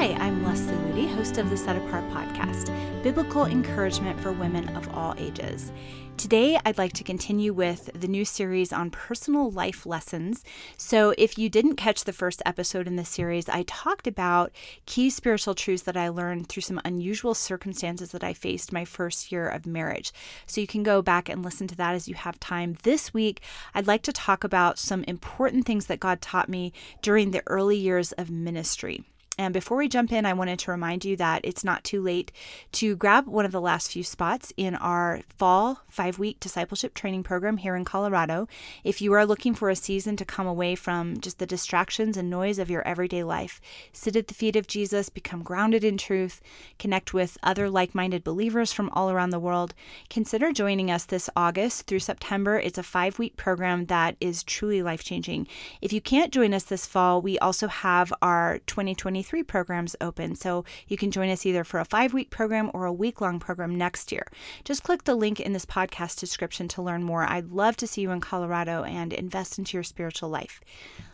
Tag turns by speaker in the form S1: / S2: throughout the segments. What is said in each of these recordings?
S1: Hi, I'm Leslie Ludy, host of the Set Apart podcast, biblical encouragement for women of all ages. Today, I'd like to continue with the new series on personal life lessons. So, if you didn't catch the first episode in this series, I talked about key spiritual truths that I learned through some unusual circumstances that I faced my first year of marriage. So, you can go back and listen to that as you have time. This week, I'd like to talk about some important things that God taught me during the early years of ministry. And before we jump in, I wanted to remind you that it's not too late to grab one of the last few spots in our fall five week discipleship training program here in Colorado. If you are looking for a season to come away from just the distractions and noise of your everyday life, sit at the feet of Jesus, become grounded in truth, connect with other like minded believers from all around the world, consider joining us this August through September. It's a five week program that is truly life changing. If you can't join us this fall, we also have our 2023 three programs open. So you can join us either for a five week program or a week long program next year. Just click the link in this podcast description to learn more. I'd love to see you in Colorado and invest into your spiritual life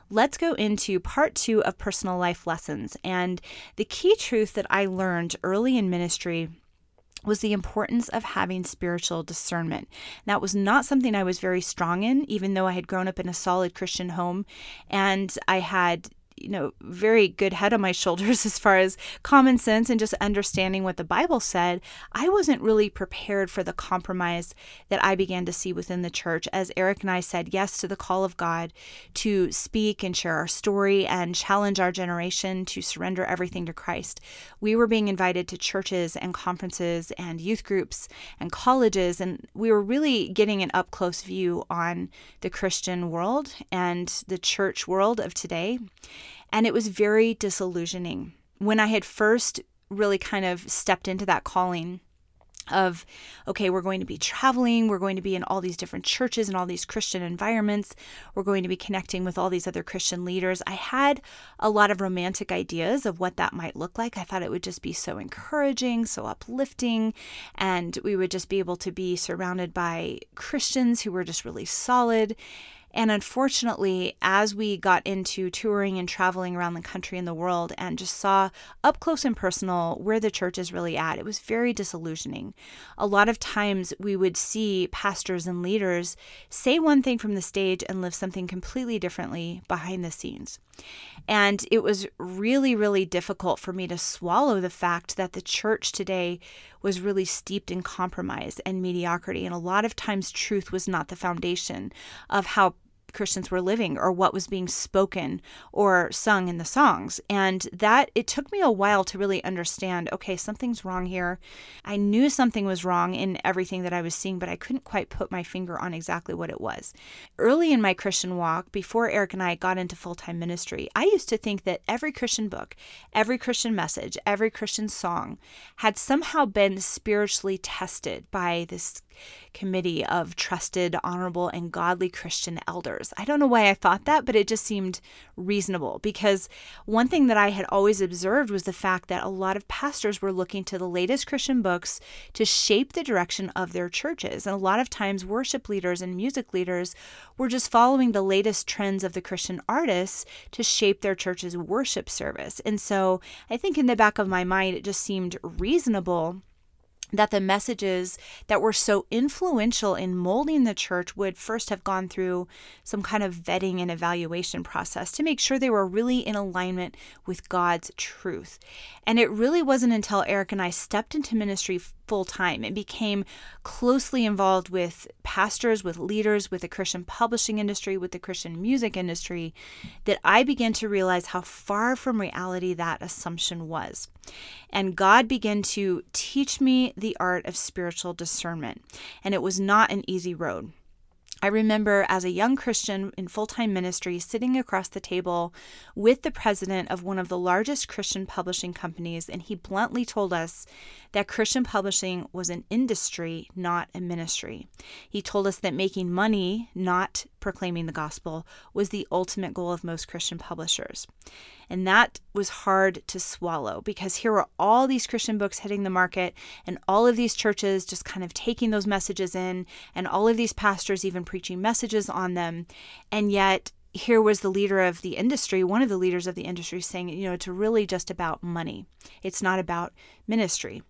S1: let's go into part two of personal life lessons. And the key truth that I learned early in ministry was the importance of having spiritual discernment. That was not something I was very strong in, even though I had grown up in a solid Christian home and I had you know, very good head on my shoulders as far as common sense and just understanding what the Bible said, I wasn't really prepared for the compromise that I began to see within the church as Eric and I said yes to the call of God to speak and share our story and challenge our generation to surrender everything to Christ. We were being invited to churches and conferences and youth groups and colleges, and we were really getting an up close view on the Christian world and the church world of today. And it was very disillusioning. When I had first really kind of stepped into that calling, of okay we're going to be traveling we're going to be in all these different churches and all these christian environments we're going to be connecting with all these other christian leaders i had a lot of romantic ideas of what that might look like i thought it would just be so encouraging so uplifting and we would just be able to be surrounded by christians who were just really solid and unfortunately, as we got into touring and traveling around the country and the world and just saw up close and personal where the church is really at, it was very disillusioning. A lot of times we would see pastors and leaders say one thing from the stage and live something completely differently behind the scenes. And it was really, really difficult for me to swallow the fact that the church today was really steeped in compromise and mediocrity. And a lot of times, truth was not the foundation of how Christians were living or what was being spoken or sung in the songs. And that it took me a while to really understand okay, something's wrong here. I knew something was wrong in everything that I was seeing, but I couldn't quite put my finger on exactly what it was. Early in my Christian walk, before Eric and I got into full time ministry, I used to think that every Christian book, every Christian message, every Christian song had somehow been spiritually tested by this committee of trusted, honorable, and godly Christian elders. I don't know why I thought that, but it just seemed reasonable because one thing that I had always observed was the fact that a lot of pastors were looking to the latest Christian books to shape the direction of their churches. And a lot of times, worship leaders and music leaders were just following the latest trends of the Christian artists to shape their church's worship service. And so I think in the back of my mind, it just seemed reasonable that the messages that were so influential in molding the church would first have gone through some kind of vetting and evaluation process to make sure they were really in alignment with God's truth. And it really wasn't until Eric and I stepped into ministry full time and became closely involved with pastors, with leaders, with the Christian publishing industry, with the Christian music industry, that I began to realize how far from reality that assumption was. And God began to teach me the art of spiritual discernment. And it was not an easy road. I remember as a young Christian in full time ministry sitting across the table with the president of one of the largest Christian publishing companies, and he bluntly told us that Christian publishing was an industry, not a ministry. He told us that making money, not proclaiming the gospel, was the ultimate goal of most Christian publishers. And that was hard to swallow because here were all these Christian books hitting the market and all of these churches just kind of taking those messages in and all of these pastors even preaching messages on them. And yet, here was the leader of the industry, one of the leaders of the industry, saying, you know, it's really just about money. It's not about ministry.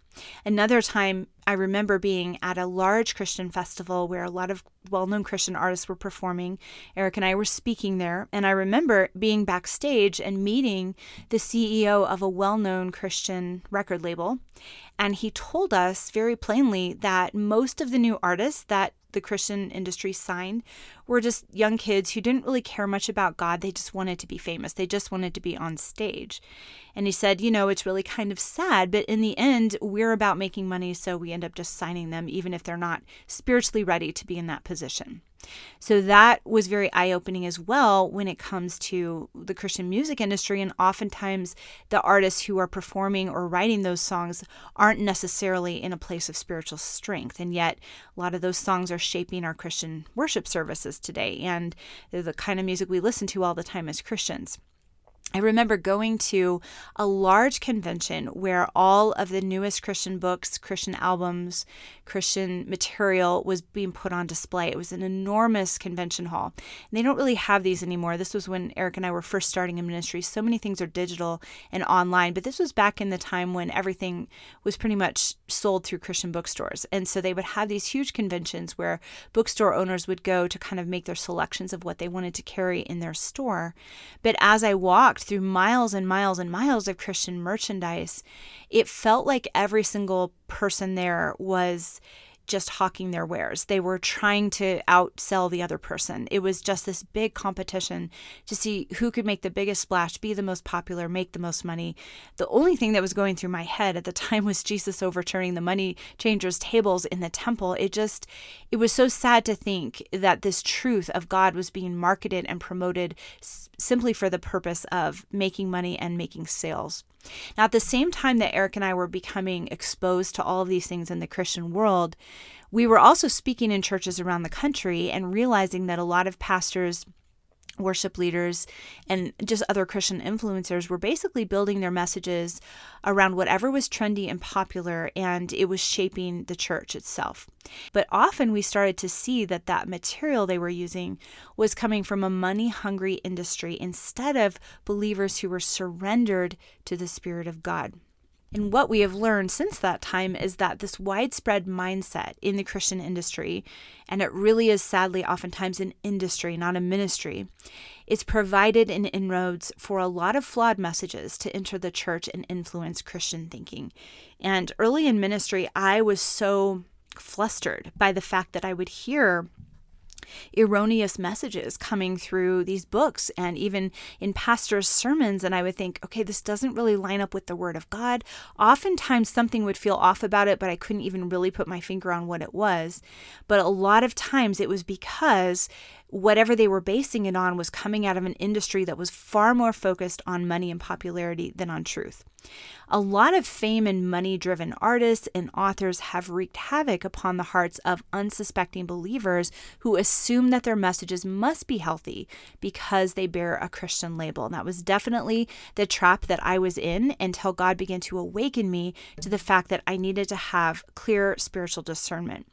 S1: Another time, I remember being at a large Christian festival where a lot of well known Christian artists were performing. Eric and I were speaking there. And I remember being backstage and meeting the CEO of a well known Christian record label. And he told us very plainly that most of the new artists that the Christian industry signed were just young kids who didn't really care much about God. They just wanted to be famous, they just wanted to be on stage. And he said, You know, it's really kind of sad, but in the end, we're about making money, so we end up just signing them, even if they're not spiritually ready to be in that position. So that was very eye opening as well when it comes to the Christian music industry. And oftentimes, the artists who are performing or writing those songs aren't necessarily in a place of spiritual strength. And yet, a lot of those songs are shaping our Christian worship services today. And they're the kind of music we listen to all the time as Christians. I remember going to a large convention where all of the newest Christian books, Christian albums, Christian material was being put on display. It was an enormous convention hall. And they don't really have these anymore. This was when Eric and I were first starting in ministry. So many things are digital and online, but this was back in the time when everything was pretty much sold through Christian bookstores. And so they would have these huge conventions where bookstore owners would go to kind of make their selections of what they wanted to carry in their store. But as I walked through miles and miles and miles of Christian merchandise, it felt like every single person there was just hawking their wares. They were trying to outsell the other person. It was just this big competition to see who could make the biggest splash, be the most popular, make the most money. The only thing that was going through my head at the time was Jesus overturning the money changers' tables in the temple. It just, it was so sad to think that this truth of God was being marketed and promoted simply for the purpose of making money and making sales. Now, at the same time that Eric and I were becoming exposed to all of these things in the Christian world, we were also speaking in churches around the country and realizing that a lot of pastors worship leaders and just other Christian influencers were basically building their messages around whatever was trendy and popular, and it was shaping the church itself. But often we started to see that that material they were using was coming from a money hungry industry instead of believers who were surrendered to the Spirit of God. And what we have learned since that time is that this widespread mindset in the Christian industry, and it really is sadly oftentimes an industry, not a ministry, is provided in inroads for a lot of flawed messages to enter the church and influence Christian thinking. And early in ministry, I was so flustered by the fact that I would hear erroneous messages coming through these books and even in pastors' sermons. And I would think, okay, this doesn't really line up with the word of God. Oftentimes something would feel off about it, but I couldn't even really put my finger on what it was. But a lot of times it was because whatever they were basing it on was coming out of an industry that was far more focused on money and popularity than on truth. A lot of fame and money driven artists and authors have wreaked havoc upon the hearts of unsuspecting believers who assume that their messages must be healthy because they bear a Christian label. And that was definitely the trap that I was in until God began to awaken me to the fact that I needed to have clear spiritual discernment.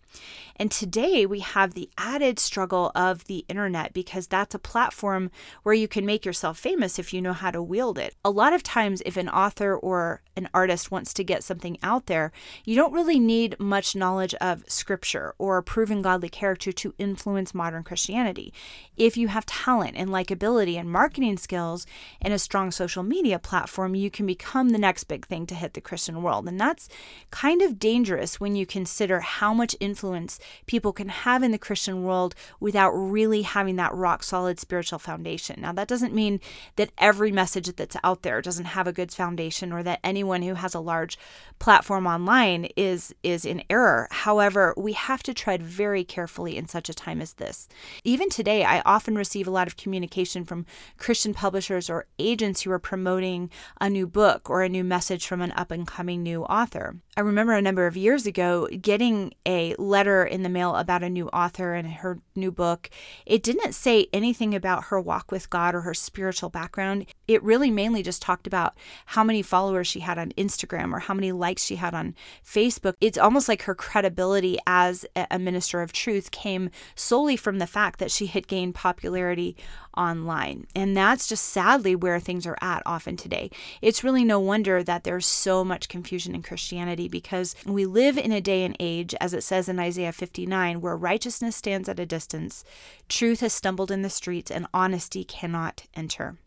S1: And today we have the added struggle of the internet because that's a platform where you can make yourself famous if you know how to wield it. A lot of times, if an author or an artist wants to get something out there, you don't really need much knowledge of scripture or proven godly character to influence modern Christianity. If you have talent and likability and marketing skills and a strong social media platform, you can become the next big thing to hit the Christian world. And that's kind of dangerous when you consider how much influence people can have in the Christian world without really having that rock solid spiritual foundation. Now, that doesn't mean that every message that's out there doesn't have a good foundation or that anyone who has a large platform online is is in error. However, we have to tread very carefully in such a time as this. Even today, I often receive a lot of communication from Christian publishers or agents who are promoting a new book or a new message from an up and coming new author. I remember a number of years ago getting a letter in the mail about a new author and her new book, it didn't say anything about her walk with God or her spiritual background. It really mainly just talked about how many followers she had on Instagram or how many likes she had on Facebook. It's almost like her credibility as a minister of truth came solely from the fact that she had gained popularity online. And that's just sadly where things are at often today. It's really no wonder that there's so much confusion in Christianity because we live in a day and age, as it says in Isaiah 59, where righteousness stands at a distance, truth has stumbled in the streets, and honesty cannot enter.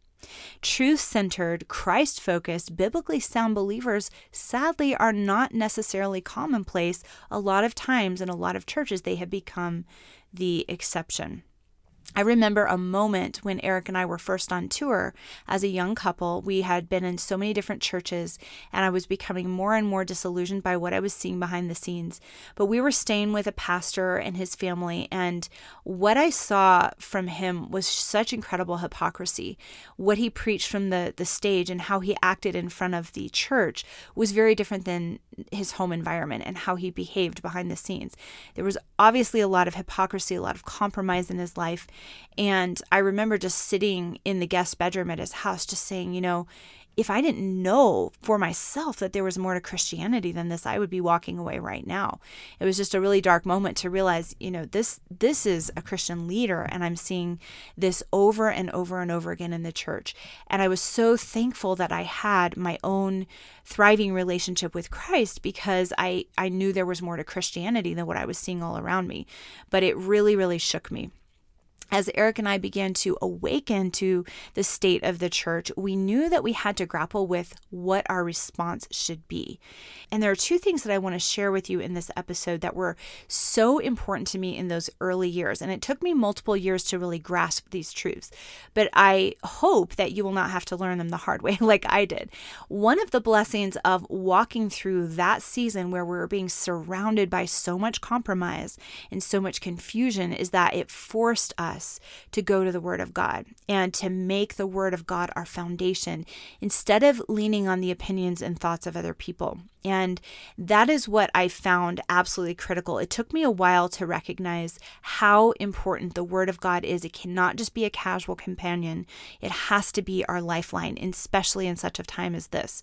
S1: Truth centered, Christ focused, biblically sound believers sadly are not necessarily commonplace. A lot of times in a lot of churches, they have become the exception. I remember a moment when Eric and I were first on tour as a young couple. We had been in so many different churches, and I was becoming more and more disillusioned by what I was seeing behind the scenes. But we were staying with a pastor and his family, and what I saw from him was such incredible hypocrisy. What he preached from the, the stage and how he acted in front of the church was very different than his home environment and how he behaved behind the scenes. There was obviously a lot of hypocrisy, a lot of compromise in his life. And I remember just sitting in the guest bedroom at his house, just saying, you know, if I didn't know for myself that there was more to Christianity than this, I would be walking away right now. It was just a really dark moment to realize, you know, this this is a Christian leader and I'm seeing this over and over and over again in the church. And I was so thankful that I had my own thriving relationship with Christ because I I knew there was more to Christianity than what I was seeing all around me. But it really really shook me as Eric and I began to awaken to the state of the church, we knew that we had to grapple with what our response should be. And there are two things that I want to share with you in this episode that were so important to me in those early years. And it took me multiple years to really grasp these truths. But I hope that you will not have to learn them the hard way like I did. One of the blessings of walking through that season where we were being surrounded by so much compromise and so much confusion is that it forced us us to go to the Word of God and to make the Word of God our foundation instead of leaning on the opinions and thoughts of other people. And that is what I found absolutely critical. It took me a while to recognize how important the Word of God is. It cannot just be a casual companion, it has to be our lifeline, especially in such a time as this.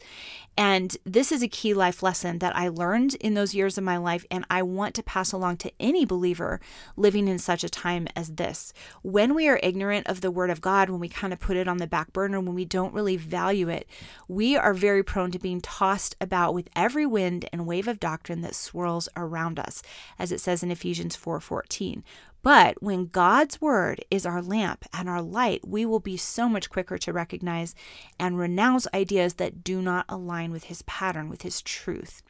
S1: And this is a key life lesson that I learned in those years of my life, and I want to pass along to any believer living in such a time as this. When we are ignorant of the Word of God, when we kind of put it on the back burner, when we don't really value it, we are very prone to being tossed about with every every wind and wave of doctrine that swirls around us, as it says in Ephesians 4:14. But when God's word is our lamp and our light, we will be so much quicker to recognize and renounce ideas that do not align with his pattern, with his truth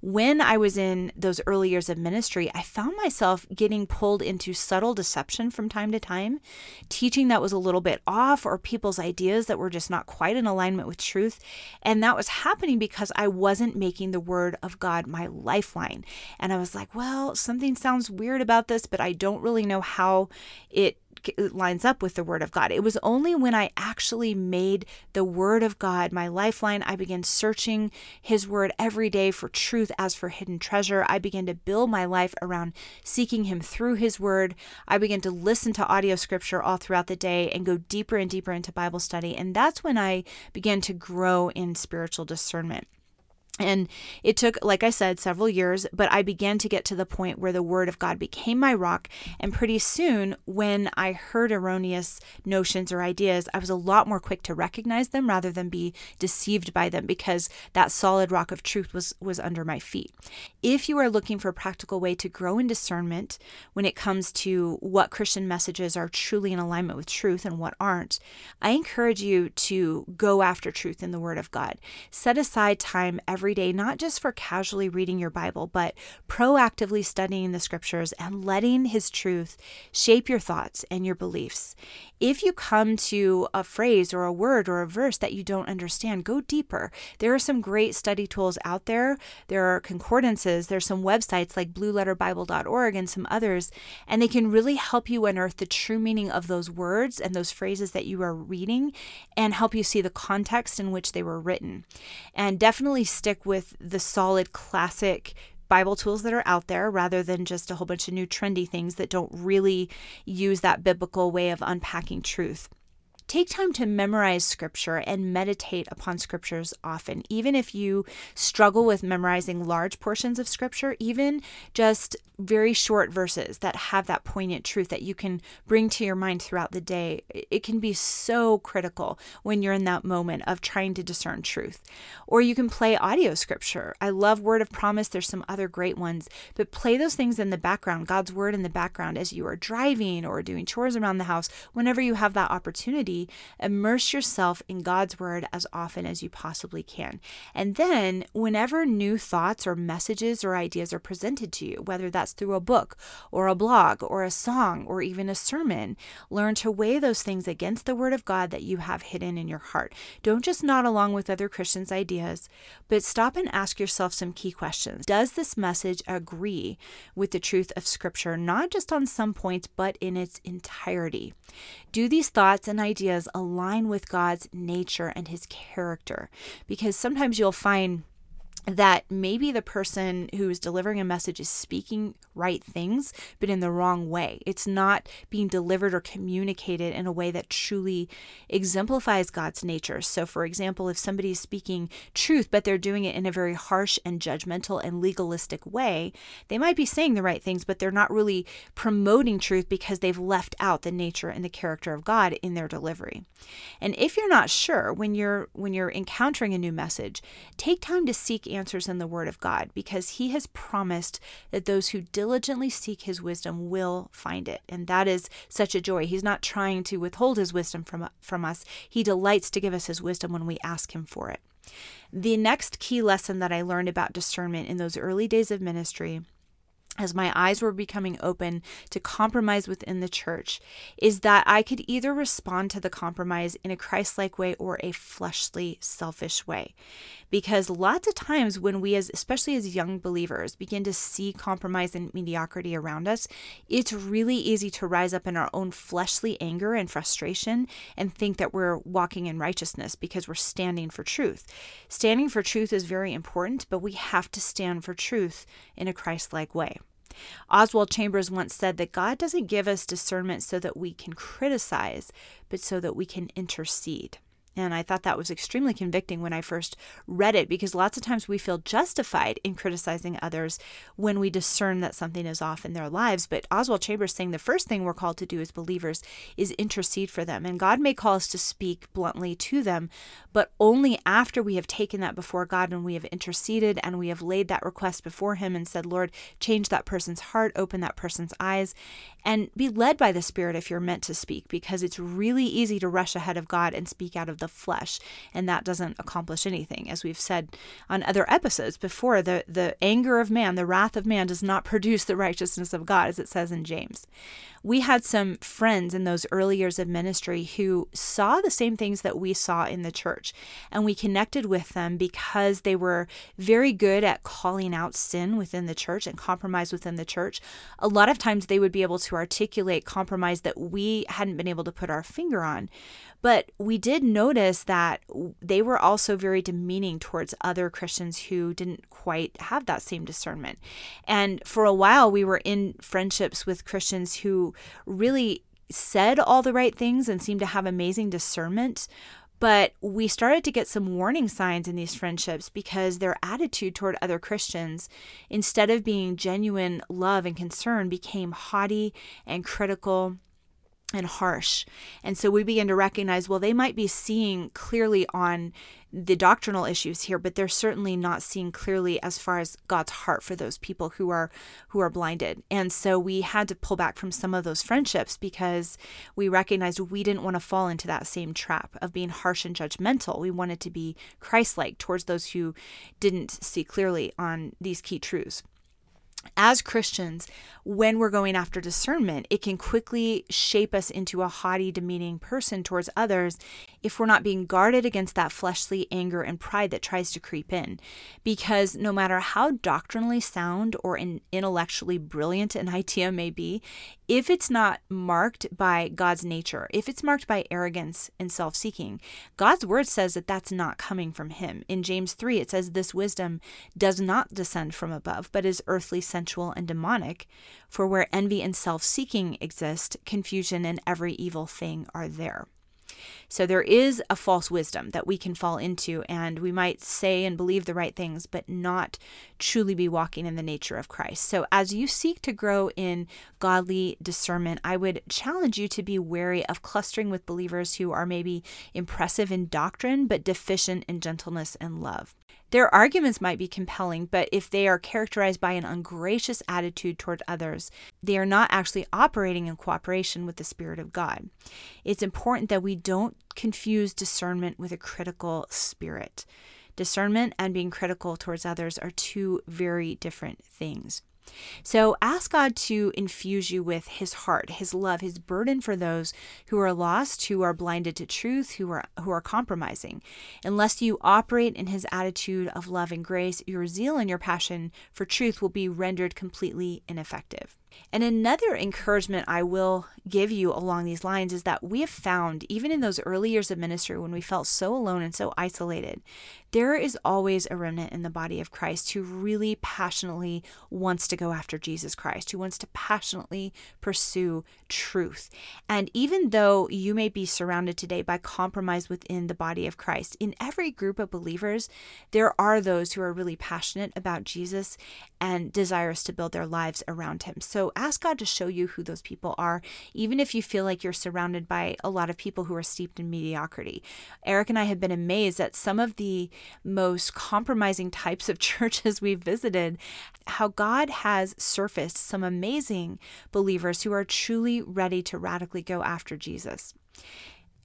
S1: when I was in those early years of ministry, I found myself getting pulled into subtle deception from time to time, teaching that was a little bit off or people's ideas that were just not quite in alignment with truth. And that was happening because I wasn't making the word of God my lifeline. And I was like, well, something sounds weird about this, but I don't really know how it lines up with the Word of God. It was only when I actually made the Word of God my lifeline, I began searching His Word every day for truth as for hidden treasure. I began to build my life around seeking Him through His Word. I began to listen to audio scripture all throughout the day and go deeper and deeper into Bible study. And that's when I began to grow in spiritual discernment. And it took, like I said, several years, but I began to get to the point where the Word of God became my rock. And pretty soon, when I heard erroneous notions or ideas, I was a lot more quick to recognize them rather than be deceived by them because that solid rock of truth was, was under my feet. If you are looking for a practical way to grow in discernment when it comes to what Christian messages are truly in alignment with truth and what aren't, I encourage you to go after truth in the Word of God. Set aside time every every day, not just for casually reading your Bible, but proactively studying the scriptures and letting His truth shape your thoughts and your beliefs. If you come to a phrase or a word or a verse that you don't understand, go deeper. There are some great study tools out there. There are concordances, there's some websites like blueletterbible.org and some others, and they can really help you unearth the true meaning of those words and those phrases that you are reading and help you see the context in which they were written. And definitely stick stick with the solid classic Bible tools that are out there rather than just a whole bunch of new trendy things that don't really use that biblical way of unpacking truth. Take time to memorize scripture and meditate upon scriptures often. Even if you struggle with memorizing large portions of scripture, even just very short verses that have that poignant truth that you can bring to your mind throughout the day, it can be so critical when you're in that moment of trying to discern truth. Or you can play audio scripture. I love Word of Promise. There's some other great ones, but play those things in the background, God's Word in the background as you are driving or doing chores around the house, whenever you have that opportunity. Immerse yourself in God's Word as often as you possibly can. And then, whenever new thoughts or messages or ideas are presented to you, whether that's through a book or a blog or a song or even a sermon. Learn to weigh those things against the Word of God that you have hidden in your heart. Don't just nod along with other Christians' ideas, but stop and ask yourself some key questions. Does this message agree with the truth of Scripture, not just on some points, but in its entirety? Do these thoughts and ideas align with God's nature and His character? Because sometimes you'll find that maybe the person who is delivering a message is speaking right things, but in the wrong way. It's not being delivered or communicated in a way that truly exemplifies God's nature. So, for example, if somebody is speaking truth, but they're doing it in a very harsh and judgmental and legalistic way, they might be saying the right things, but they're not really promoting truth because they've left out the nature and the character of God in their delivery. And if you're not sure when you're when you're encountering a new message, take time to seek answers in the Word of God because He has promised that those who diligently seek His wisdom will find it. And that is such a joy. He's not trying to withhold His wisdom from, from us, He delights to give us His wisdom when we ask Him for it. The next key lesson that I learned about discernment in those early days of ministry as my eyes were becoming open to compromise within the church, is that I could either respond to the compromise in a Christ like way or a fleshly, selfish way. Because lots of times when we, as especially as young believers, begin to see compromise and mediocrity around us, it's really easy to rise up in our own fleshly anger and frustration and think that we're walking in righteousness because we're standing for truth. Standing for truth is very important, but we have to stand for truth in a Christ like way. Oswald Chambers once said that God doesn't give us discernment so that we can criticize, but so that we can intercede. And I thought that was extremely convicting when I first read it because lots of times we feel justified in criticizing others when we discern that something is off in their lives. But Oswald Chambers saying the first thing we're called to do as believers is intercede for them. And God may call us to speak bluntly to them, but only after we have taken that before God and we have interceded and we have laid that request before Him and said, Lord, change that person's heart, open that person's eyes, and be led by the Spirit if you're meant to speak because it's really easy to rush ahead of God and speak out of the flesh and that doesn't accomplish anything. As we've said on other episodes before the the anger of man the wrath of man does not produce the righteousness of God as it says in James we had some friends in those early years of ministry who saw the same things that we saw in the church. And we connected with them because they were very good at calling out sin within the church and compromise within the church. A lot of times they would be able to articulate compromise that we hadn't been able to put our finger on. But we did notice that they were also very demeaning towards other Christians who didn't quite have that same discernment. And for a while, we were in friendships with Christians who really said all the right things and seemed to have amazing discernment. But we started to get some warning signs in these friendships because their attitude toward other Christians, instead of being genuine love and concern, became haughty and critical and harsh. And so we begin to recognize well, they might be seeing clearly on the doctrinal issues here, but they're certainly not seeing clearly as far as God's heart for those people who are who are blinded. And so we had to pull back from some of those friendships because we recognized we didn't want to fall into that same trap of being harsh and judgmental. We wanted to be Christ-like towards those who didn't see clearly on these key truths. As Christians, when we're going after discernment, it can quickly shape us into a haughty, demeaning person towards others if we're not being guarded against that fleshly anger and pride that tries to creep in. Because no matter how doctrinally sound or intellectually brilliant an idea may be, if it's not marked by God's nature, if it's marked by arrogance and self seeking, God's word says that that's not coming from Him. In James 3, it says, This wisdom does not descend from above, but is earthly, sensual, and demonic. For where envy and self seeking exist, confusion and every evil thing are there. So there is a false wisdom that we can fall into, and we might say and believe the right things, but not truly be walking in the nature of Christ. So as you seek to grow in godly discernment, I would challenge you to be wary of clustering with believers who are maybe impressive in doctrine, but deficient in gentleness and love. Their arguments might be compelling, but if they are characterized by an ungracious attitude toward others, they are not actually operating in cooperation with the Spirit of God. It's important that we don't confuse discernment with a critical spirit. Discernment and being critical towards others are two very different things. So ask God to infuse you with his heart, his love, his burden for those who are lost, who are blinded to truth, who are who are compromising. Unless you operate in his attitude of love and grace, your zeal and your passion for truth will be rendered completely ineffective. And another encouragement I will give you along these lines is that we have found, even in those early years of ministry when we felt so alone and so isolated, there is always a remnant in the body of Christ who really passionately wants to go after Jesus Christ, who wants to passionately pursue truth. And even though you may be surrounded today by compromise within the body of Christ, in every group of believers, there are those who are really passionate about Jesus and desirous to build their lives around him. So ask God to show you who those people are, even if you feel like you're surrounded by a lot of people who are steeped in mediocrity. Eric and I have been amazed at some of the most compromising types of churches we've visited, how God has surfaced some amazing believers who are truly ready to radically go after Jesus.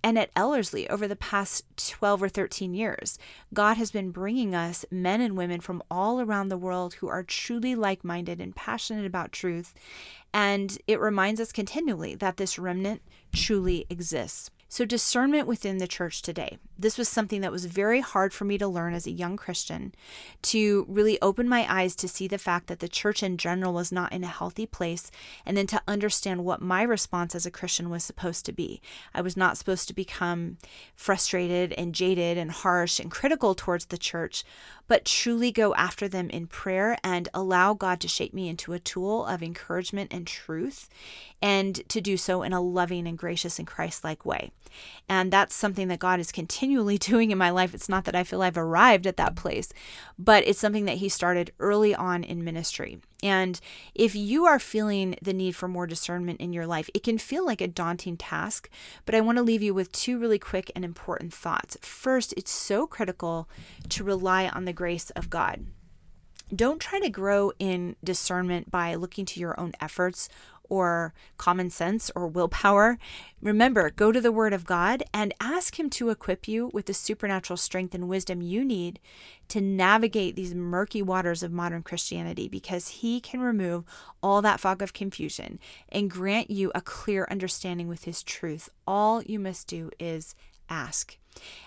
S1: And at Ellerslie, over the past 12 or 13 years, God has been bringing us men and women from all around the world who are truly like minded and passionate about truth. And it reminds us continually that this remnant truly exists. So, discernment within the church today. This was something that was very hard for me to learn as a young Christian to really open my eyes to see the fact that the church in general was not in a healthy place, and then to understand what my response as a Christian was supposed to be. I was not supposed to become frustrated and jaded and harsh and critical towards the church, but truly go after them in prayer and allow God to shape me into a tool of encouragement and truth, and to do so in a loving and gracious and Christ like way. And that's something that God is continually doing in my life. It's not that I feel I've arrived at that place, but it's something that He started early on in ministry. And if you are feeling the need for more discernment in your life, it can feel like a daunting task. But I want to leave you with two really quick and important thoughts. First, it's so critical to rely on the grace of God. Don't try to grow in discernment by looking to your own efforts or common sense or willpower. Remember, go to the Word of God and ask Him to equip you with the supernatural strength and wisdom you need to navigate these murky waters of modern Christianity because He can remove all that fog of confusion and grant you a clear understanding with His truth. All you must do is ask.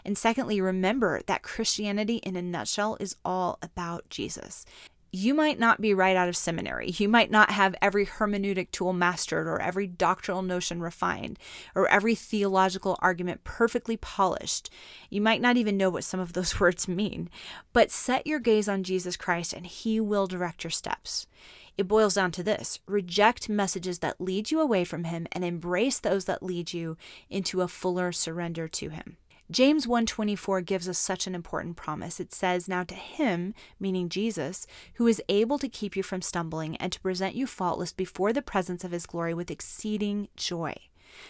S1: And secondly, remember that Christianity in a nutshell is all about Jesus you might not be right out of seminary. You might not have every hermeneutic tool mastered, or every doctrinal notion refined, or every theological argument perfectly polished. You might not even know what some of those words mean. But set your gaze on Jesus Christ, and He will direct your steps. It boils down to this reject messages that lead you away from Him and embrace those that lead you into a fuller surrender to Him. James 1:24 gives us such an important promise. It says, "Now to him, meaning Jesus, who is able to keep you from stumbling and to present you faultless before the presence of his glory with exceeding joy."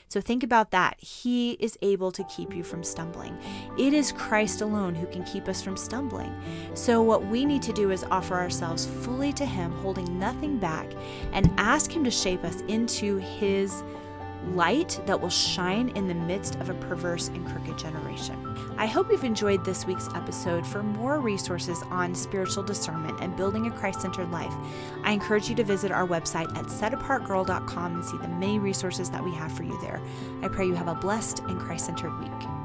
S1: So think about that. He is able to keep you from stumbling. It is Christ alone who can keep us from stumbling. So what we need to do is offer ourselves fully to him, holding nothing back, and ask him to shape us into his light that will shine in the midst of a perverse and crooked generation. I hope you've enjoyed this week's episode. For more resources on spiritual discernment and building a Christ centered life, I encourage you to visit our website at setapartgirl.com and see the many resources that we have for you there. I pray you have a blessed and Christ centered week.